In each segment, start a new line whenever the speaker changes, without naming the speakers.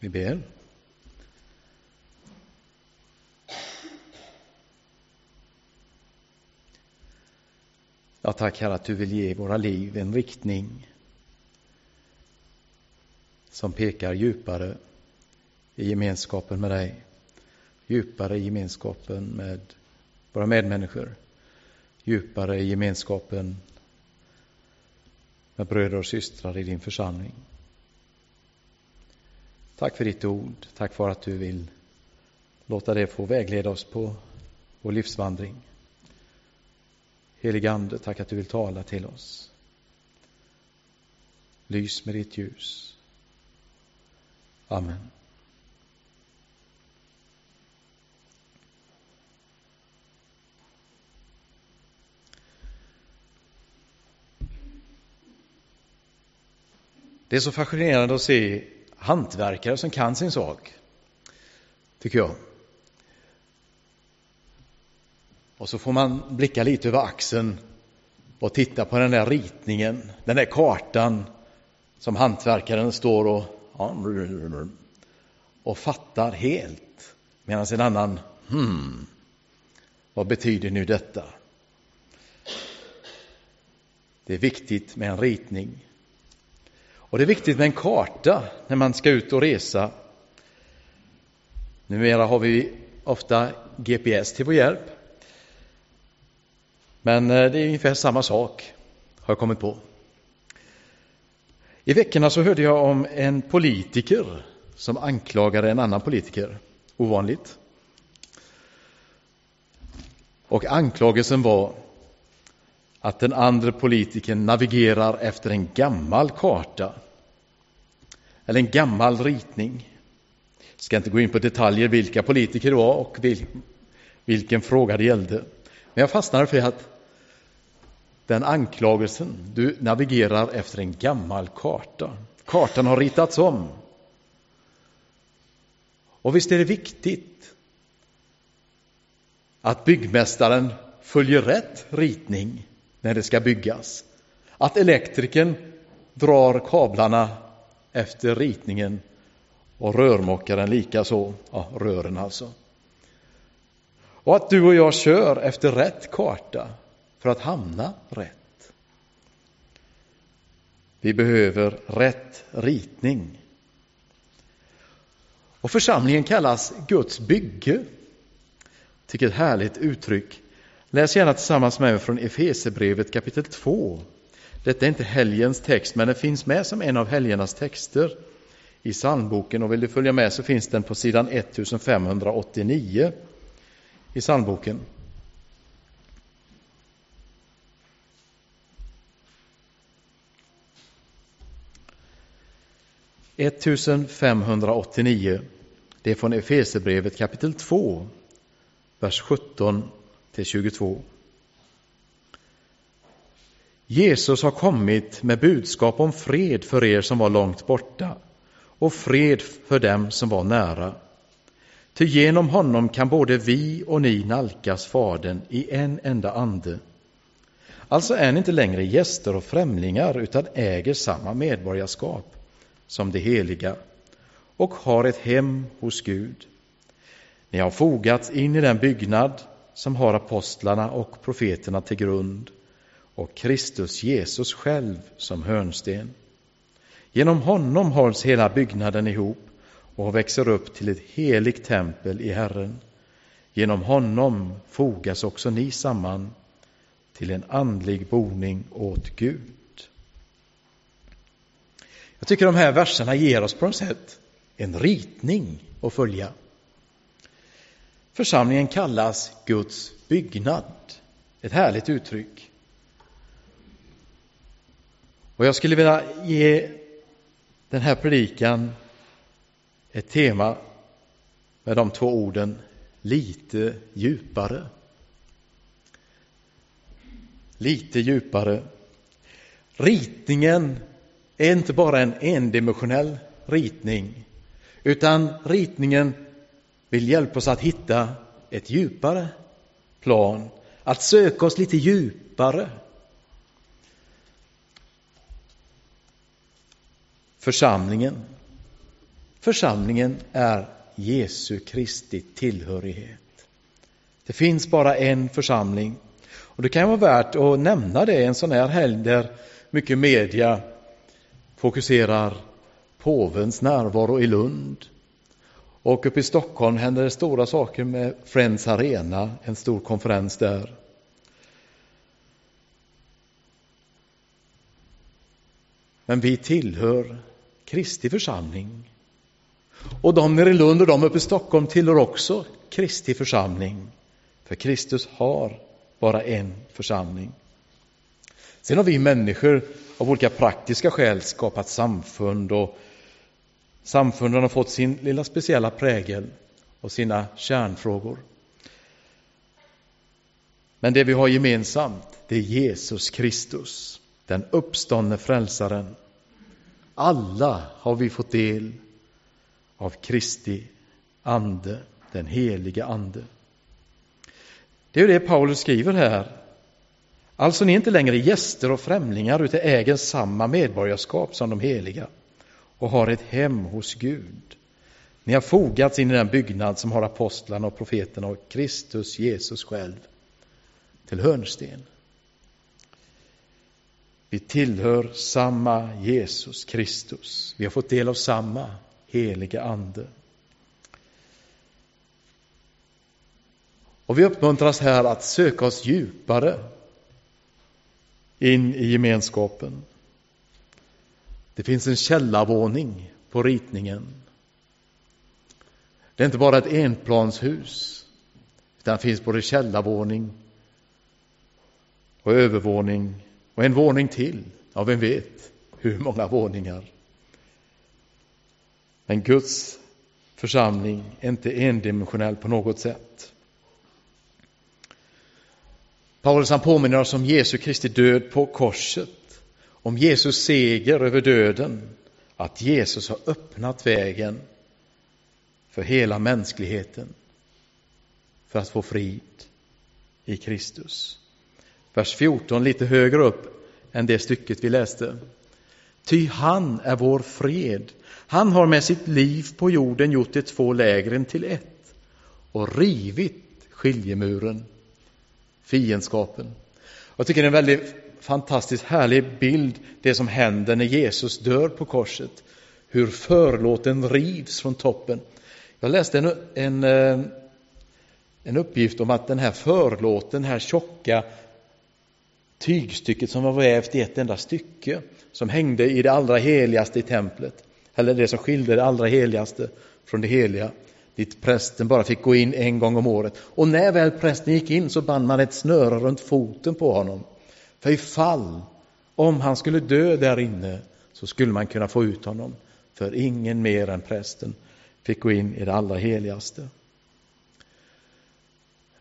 Vi ber. Ja, tack Herre att du vill ge våra liv en riktning som pekar djupare i gemenskapen med dig, djupare i gemenskapen med våra medmänniskor, djupare i gemenskapen med bröder och systrar i din församling. Tack för ditt ord. Tack för att du vill låta det få vägleda oss på vår livsvandring. Helige Ande, tack att du vill tala till oss. Lys med ditt ljus. Amen. Det är så fascinerande att se hantverkare som kan sin sak, tycker jag. Och så får man blicka lite över axeln och titta på den där ritningen, den där kartan som hantverkaren står och, och fattar helt. Medan en annan, hmm, vad betyder nu detta? Det är viktigt med en ritning. Och det är viktigt med en karta när man ska ut och resa. Numera har vi ofta GPS till vår hjälp. Men eh, det är ungefär samma sak, har jag kommit på. I veckorna så hörde jag om en politiker som anklagade en annan politiker. Ovanligt. Och anklagelsen var att den andra politikern navigerar efter en gammal karta eller en gammal ritning. Jag ska inte gå in på detaljer vilka politiker det var och vilken fråga det gällde. Men jag fastnade för att den anklagelsen, du navigerar efter en gammal karta. Kartan har ritats om. Och visst är det viktigt att byggmästaren följer rätt ritning när det ska byggas. Att elektrikern drar kablarna efter ritningen och rörmokaren likaså, ja, rören alltså. Och att du och jag kör efter rätt karta för att hamna rätt. Vi behöver rätt ritning. Och församlingen kallas Guds bygge. Tycker ett härligt uttryck. Läs gärna tillsammans med mig från Efesebrevet kapitel 2. Detta är inte helgens text, men den finns med som en av helgernas texter i psalmboken. Och vill du följa med så finns den på sidan 1589 i psalmboken. –1589. Det är från Efesebrevet kapitel 2, vers 17 till 22. Jesus har kommit med budskap om fred för er som var långt borta och fred för dem som var nära. Ty genom honom kan både vi och ni nalkas Fadern i en enda ande. Alltså är ni inte längre gäster och främlingar utan äger samma medborgarskap som de heliga och har ett hem hos Gud. Ni har fogats in i den byggnad som har apostlarna och profeterna till grund och Kristus Jesus själv som hörnsten. Genom honom hålls hela byggnaden ihop och växer upp till ett heligt tempel i Herren. Genom honom fogas också ni samman till en andlig boning åt Gud. Jag tycker de här verserna ger oss på något sätt en ritning att följa. Församlingen kallas Guds byggnad. Ett härligt uttryck. Och jag skulle vilja ge den här predikan ett tema med de två orden lite djupare. Lite djupare. Ritningen är inte bara en endimensionell ritning, utan ritningen vill hjälpa oss att hitta ett djupare plan, att söka oss lite djupare. Församlingen, Församlingen är Jesu Kristi tillhörighet. Det finns bara en församling. Och det kan vara värt att nämna det en sån här helg där mycket media fokuserar påvens närvaro i Lund. Och uppe i Stockholm händer det stora saker med Friends Arena, en stor konferens där. Men vi tillhör Kristi församling. Och de nere i Lund och de uppe i Stockholm tillhör också Kristi församling. För Kristus har bara en församling. Sen har vi människor av olika praktiska skäl skapat samfund och samfunden har fått sin lilla speciella prägel och sina kärnfrågor. Men det vi har gemensamt, det är Jesus Kristus, den uppståndne frälsaren. Alla har vi fått del av Kristi ande, den helige ande. Det är det Paulus skriver här. Alltså ni är inte längre gäster och främlingar utan äger samma medborgarskap som de heliga och har ett hem hos Gud. Ni har fogats in i den byggnad som har apostlarna och profeterna och Kristus Jesus själv till hörnsten. Vi tillhör samma Jesus Kristus. Vi har fått del av samma heliga Ande. Och vi uppmuntras här att söka oss djupare in i gemenskapen. Det finns en källarvåning på ritningen. Det är inte bara ett enplanshus, utan det finns både källarvåning och övervåning och en våning till. Ja, vem vet hur många våningar. Men Guds församling är inte endimensionell på något sätt. Paulus han påminner oss om Jesu Kristi död på korset, om Jesus seger över döden, att Jesus har öppnat vägen för hela mänskligheten för att få frid i Kristus. Vers 14, lite högre upp än det stycket vi läste. Ty han är vår fred. Han har med sitt liv på jorden gjort de två lägren till ett och rivit skiljemuren fiendskapen. Jag tycker det är en väldigt fantastiskt härlig bild, det som händer när Jesus dör på korset. Hur förlåten rivs från toppen. Jag läste en, en, eh, en uppgift om att den här förlåten, det här tjocka tygstycket som var vävt i ett enda stycke, som hängde i det allra heligaste i templet, eller det som skilde det allra heligaste från det heliga, dit prästen bara fick gå in en gång om året. Och när väl prästen gick in så band man ett snöre runt foten på honom. För ifall, om han skulle dö där inne, så skulle man kunna få ut honom. För ingen mer än prästen fick gå in i det allra heligaste.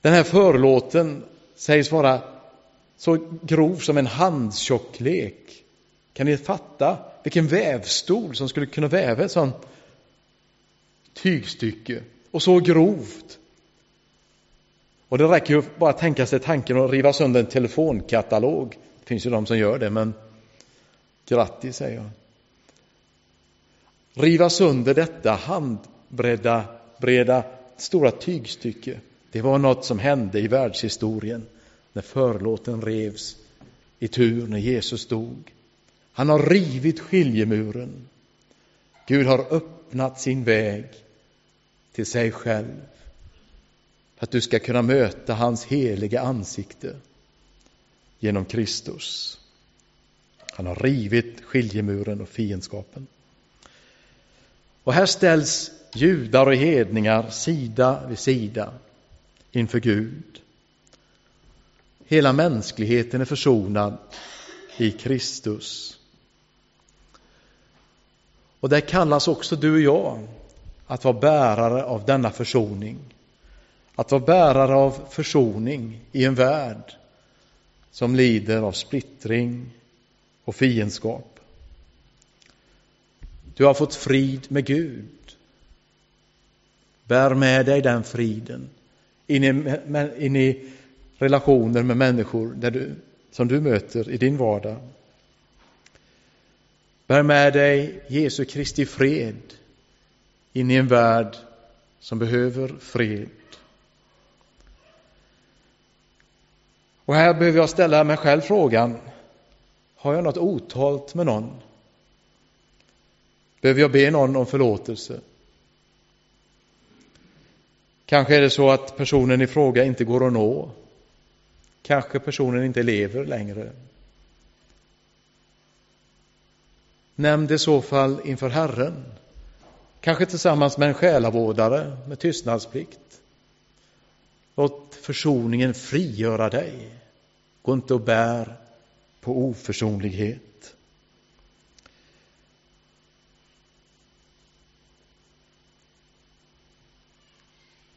Den här förlåten sägs vara så grov som en handtjocklek. Kan ni fatta vilken vävstol som skulle kunna väva ett sånt tygstycke och så grovt. Och det räcker ju bara att tänka sig tanken att riva sönder en telefonkatalog. Det finns ju de som gör det, men grattis säger jag. Riva sönder detta handbredda, breda, stora tygstycke. Det var något som hände i världshistorien när förlåten revs i tur när Jesus dog. Han har rivit skiljemuren. Gud har öppnat sin väg till sig själv. För att du ska kunna möta hans heliga ansikte genom Kristus. Han har rivit skiljemuren och fiendskapen. Och här ställs judar och hedningar sida vid sida inför Gud. Hela mänskligheten är försonad i Kristus. Och där kallas också du och jag att vara bärare av denna försoning. Att vara bärare av försoning i en värld som lider av splittring och fiendskap. Du har fått frid med Gud. Bär med dig den friden in i, in i relationer med människor där du, som du möter i din vardag. Bär med dig Jesu Kristi fred in i en värld som behöver fred. Och här behöver jag ställa mig själv frågan, har jag något otalt med någon? Behöver jag be någon om förlåtelse? Kanske är det så att personen i fråga inte går att nå. Kanske personen inte lever längre. Nämn det i så fall inför Herren. Kanske tillsammans med en själavårdare med tystnadsplikt. Låt försoningen frigöra dig. Gå inte och bär på oförsonlighet.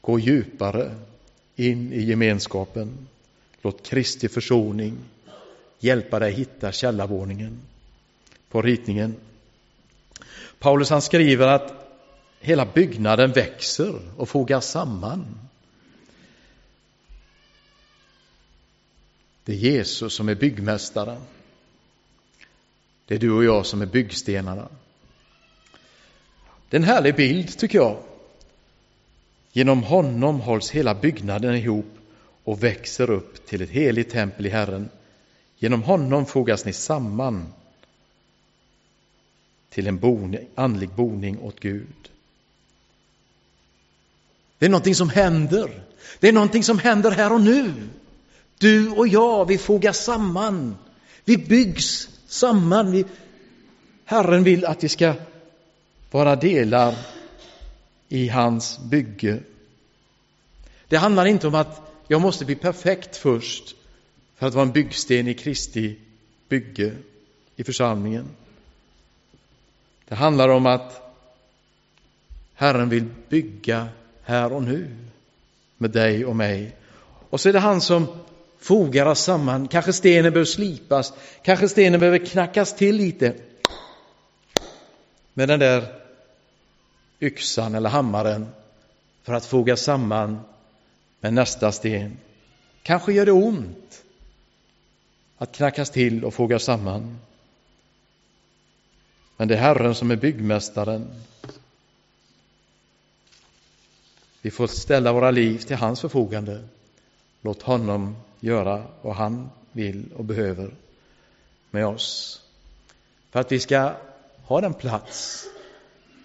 Gå djupare in i gemenskapen. Låt Kristi försoning hjälpa dig hitta källarvåningen på ritningen. Paulus han skriver att hela byggnaden växer och fogas samman. Det är Jesus som är byggmästaren. Det är du och jag som är byggstenarna. Det är en härlig bild tycker jag. Genom honom hålls hela byggnaden ihop och växer upp till ett heligt tempel i Herren. Genom honom fogas ni samman till en boning, andlig boning åt Gud. Det är någonting som händer. Det är någonting som händer här och nu. Du och jag, vi fogas samman. Vi byggs samman. Vi... Herren vill att vi ska vara delar i hans bygge. Det handlar inte om att jag måste bli perfekt först för att vara en byggsten i Kristi bygge i församlingen. Det handlar om att Herren vill bygga här och nu med dig och mig. Och så är det han som fogar oss samman. Kanske stenen behöver slipas, kanske stenen behöver knackas till lite. Med den där yxan eller hammaren för att foga samman med nästa sten. Kanske gör det ont att knackas till och foga samman. Men det är Herren som är byggmästaren. Vi får ställa våra liv till hans förfogande. Låt honom göra vad han vill och behöver med oss. För att vi ska ha den plats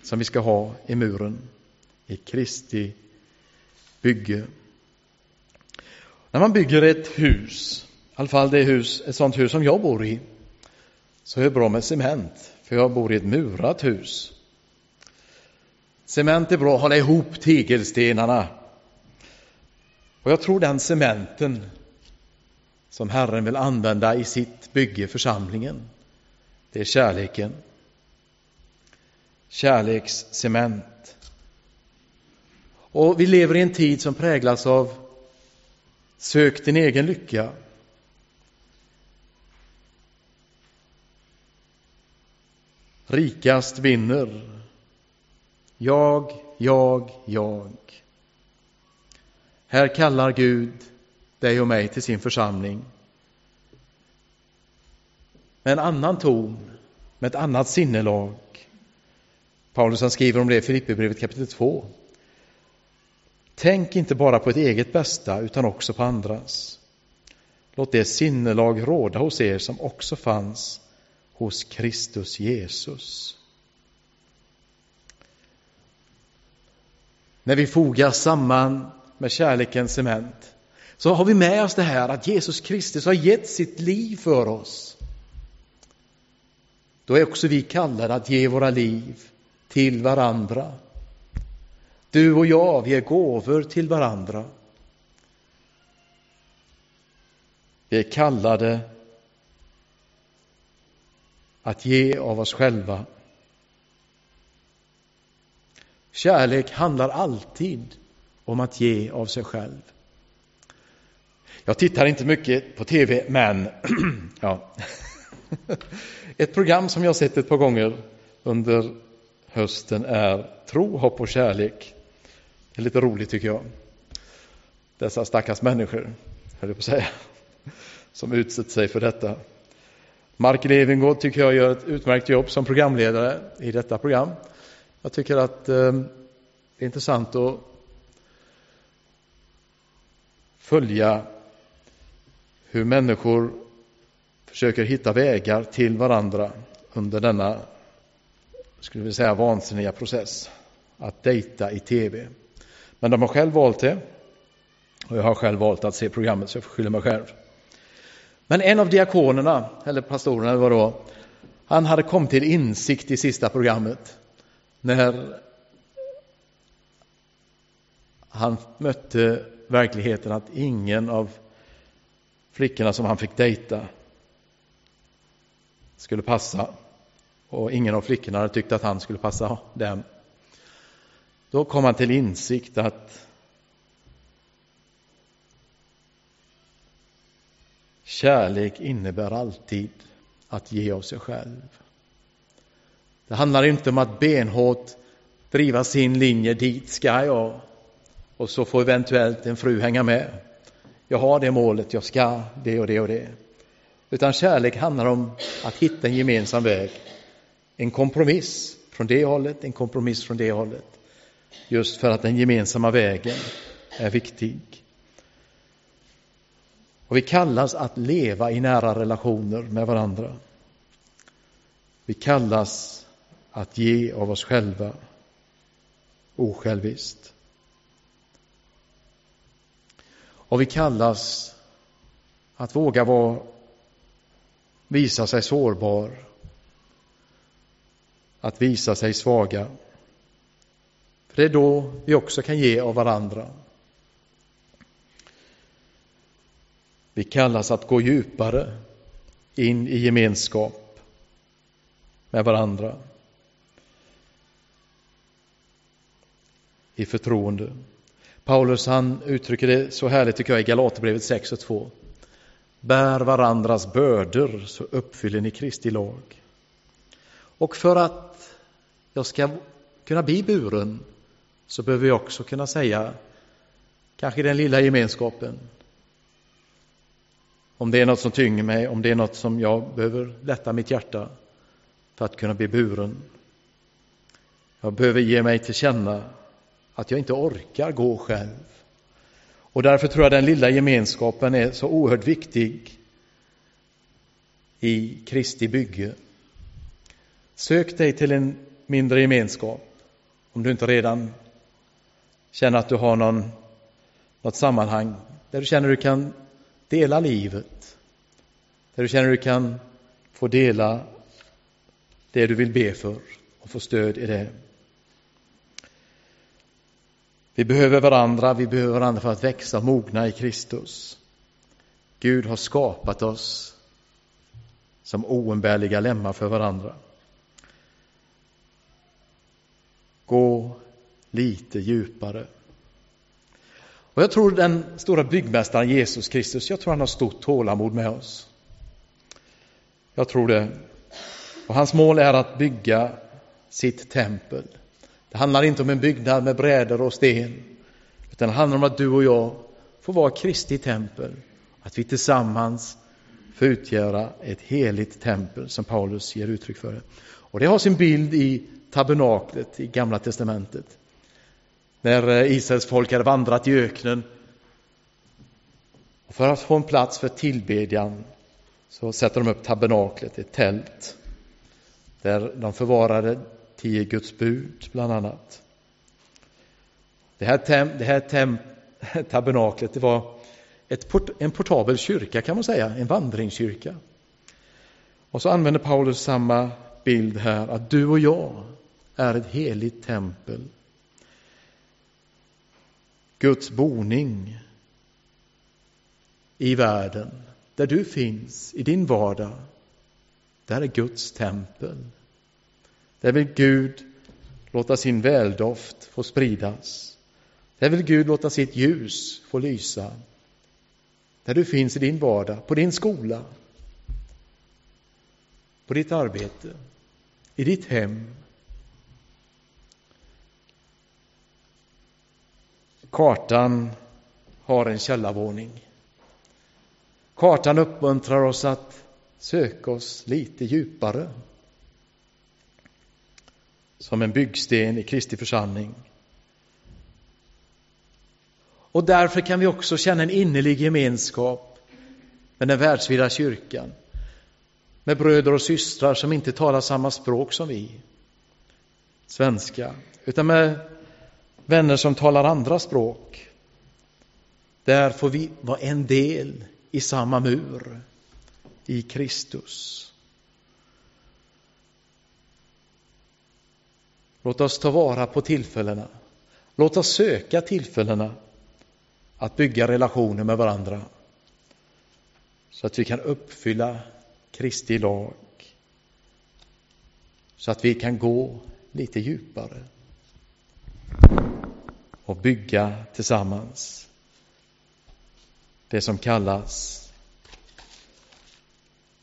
som vi ska ha i muren, i Kristi bygge. När man bygger ett hus, i alla fall det hus, ett sånt hus som jag bor i, så är det bra med cement för jag bor i ett murat hus. Cement är bra att hålla ihop tegelstenarna. Och jag tror den cementen som Herren vill använda i sitt bygge, församlingen, det är kärleken. Kärlekscement. Och vi lever i en tid som präglas av sök din egen lycka. Rikast vinner. Jag, jag, jag. Här kallar Gud dig och mig till sin församling. Med en annan ton, med ett annat sinnelag. Paulus han skriver om det i Filipperbrevet kapitel 2. Tänk inte bara på ett eget bästa utan också på andras. Låt det sinnelag råda hos er som också fanns hos Kristus Jesus. När vi fogas samman med kärlekens cement så har vi med oss det här att Jesus Kristus har gett sitt liv för oss. Då är också vi kallade att ge våra liv till varandra. Du och jag, vi är gåvor till varandra. Vi är kallade att ge av oss själva. Kärlek handlar alltid om att ge av sig själv. Jag tittar inte mycket på tv, men ja. ett program som jag sett ett par gånger under hösten är Tro, hopp och kärlek. Det är lite roligt tycker jag. Dessa stackars människor, höll jag på att säga, som utsätter sig för detta. Mark Levengood tycker jag gör ett utmärkt jobb som programledare i detta program. Jag tycker att eh, Det är intressant att följa hur människor försöker hitta vägar till varandra under denna, skulle vi säga, vansinniga process att dejta i tv. Men de har själv valt det och jag har själv valt att se programmet så jag får skylla mig själv. Men en av diakonerna, eller pastorerna eller vad det var, han hade kommit till insikt i sista programmet när han mötte verkligheten att ingen av flickorna som han fick dejta skulle passa och ingen av flickorna hade tyckt att han skulle passa dem. Då kom han till insikt att kärlek innebär alltid att ge av sig själv. Det handlar inte om att benhårt driva sin linje, dit ska jag. Och så får eventuellt en fru hänga med. Jag har det målet, jag ska det och det och det. Utan kärlek handlar om att hitta en gemensam väg. En kompromiss från det hållet, en kompromiss från det hållet. Just för att den gemensamma vägen är viktig. Och vi kallas att leva i nära relationer med varandra. Vi kallas att ge av oss själva osjälviskt. Och vi kallas att våga vara, visa sig sårbar, att visa sig svaga. För det är då vi också kan ge av varandra. Vi kallas att gå djupare in i gemenskap med varandra. I förtroende. Paulus han uttrycker det så härligt tycker jag i Galaterbrevet 6 och 2. Bär varandras bördor så uppfyller ni Kristi lag. Och för att jag ska kunna bli buren så behöver jag också kunna säga, kanske i den lilla gemenskapen, om det är något som tynger mig, om det är något som jag behöver lätta mitt hjärta för att kunna bli buren. Jag behöver ge mig till känna att jag inte orkar gå själv. Och därför tror jag den lilla gemenskapen är så oerhört viktig i Kristi bygge. Sök dig till en mindre gemenskap om du inte redan känner att du har någon, något sammanhang där du känner att du kan dela livet. Där du känner att du kan få dela det du vill be för och få stöd i det. Vi behöver varandra, vi behöver varandra för att växa och mogna i Kristus. Gud har skapat oss som oumbärliga lemmar för varandra. Gå lite djupare. Och jag tror den stora byggmästaren Jesus Kristus, jag tror han har stort tålamod med oss. Jag tror det. Och hans mål är att bygga sitt tempel. Det handlar inte om en byggnad med brädor och sten, utan det handlar om att du och jag får vara Kristi tempel. Att vi tillsammans får utgöra ett heligt tempel, som Paulus ger uttryck för. Och det har sin bild i tabernaklet i Gamla Testamentet när eh, Israels folk hade vandrat i öknen. För att få en plats för tillbedjan så sätter de upp tabernaklet, ett tält, där de förvarade tio Guds bud, bland annat. Det här, tem, det här tem, tabernaklet det var ett port, en portabel kyrka, kan man säga, en vandringskyrka. Och så använder Paulus samma bild här, att du och jag är ett heligt tempel Guds boning i världen, där du finns, i din vardag, där är Guds tempel. Där vill Gud låta sin väldoft få spridas. Där vill Gud låta sitt ljus få lysa. Där du finns i din vardag, på din skola, på ditt arbete, i ditt hem, Kartan har en källarvåning. Kartan uppmuntrar oss att söka oss lite djupare. Som en byggsten i Kristi församling. Och därför kan vi också känna en innerlig gemenskap med den världsvida kyrkan. Med bröder och systrar som inte talar samma språk som vi, svenska, utan med vänner som talar andra språk. Där får vi vara en del i samma mur, i Kristus. Låt oss ta vara på tillfällena. Låt oss söka tillfällena att bygga relationer med varandra så att vi kan uppfylla Kristi lag så att vi kan gå lite djupare och bygga tillsammans det som kallas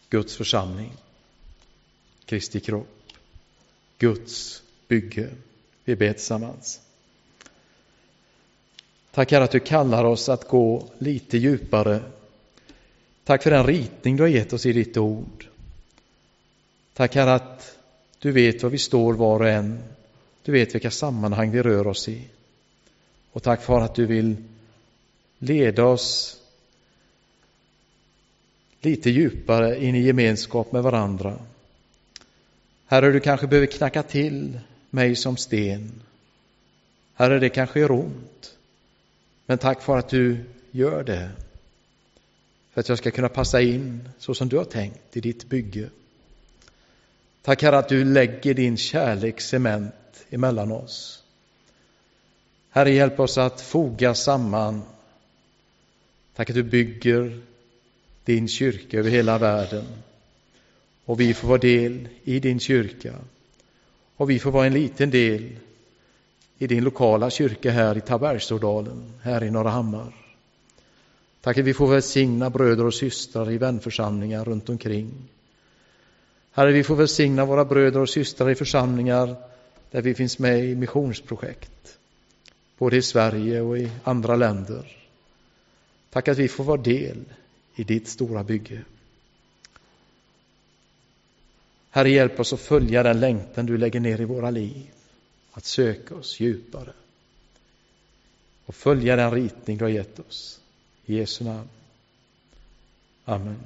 Guds församling, Kristi kropp, Guds bygge. Vi ber tillsammans. Tack Herre att du kallar oss att gå lite djupare. Tack för den ritning du har gett oss i ditt ord. Tack Herre att du vet var vi står var och en. Du vet vilka sammanhang vi rör oss i. Och tack för att du vill leda oss lite djupare in i gemenskap med varandra. Herre, du kanske behöver knacka till mig som sten. Herre, det kanske gör ont. Men tack för att du gör det. För att jag ska kunna passa in så som du har tänkt i ditt bygge. Tack Herre att du lägger din kärlek cement emellan oss. Herre, hjälp oss att foga samman. Tack att du bygger din kyrka över hela världen. Och vi får vara del i din kyrka. Och vi får vara en liten del i din lokala kyrka här i Tabergsådalen, här i Norra Hammar. Tack att vi får välsigna bröder och systrar i vänförsamlingar runt omkring. Herre, vi får välsigna våra bröder och systrar i församlingar där vi finns med i missionsprojekt, både i Sverige och i andra länder. Tack att vi får vara del i ditt stora bygge. Herre, hjälp oss att följa den längtan du lägger ner i våra liv, att söka oss djupare och följa den ritning du har gett oss. I Jesu namn. Amen.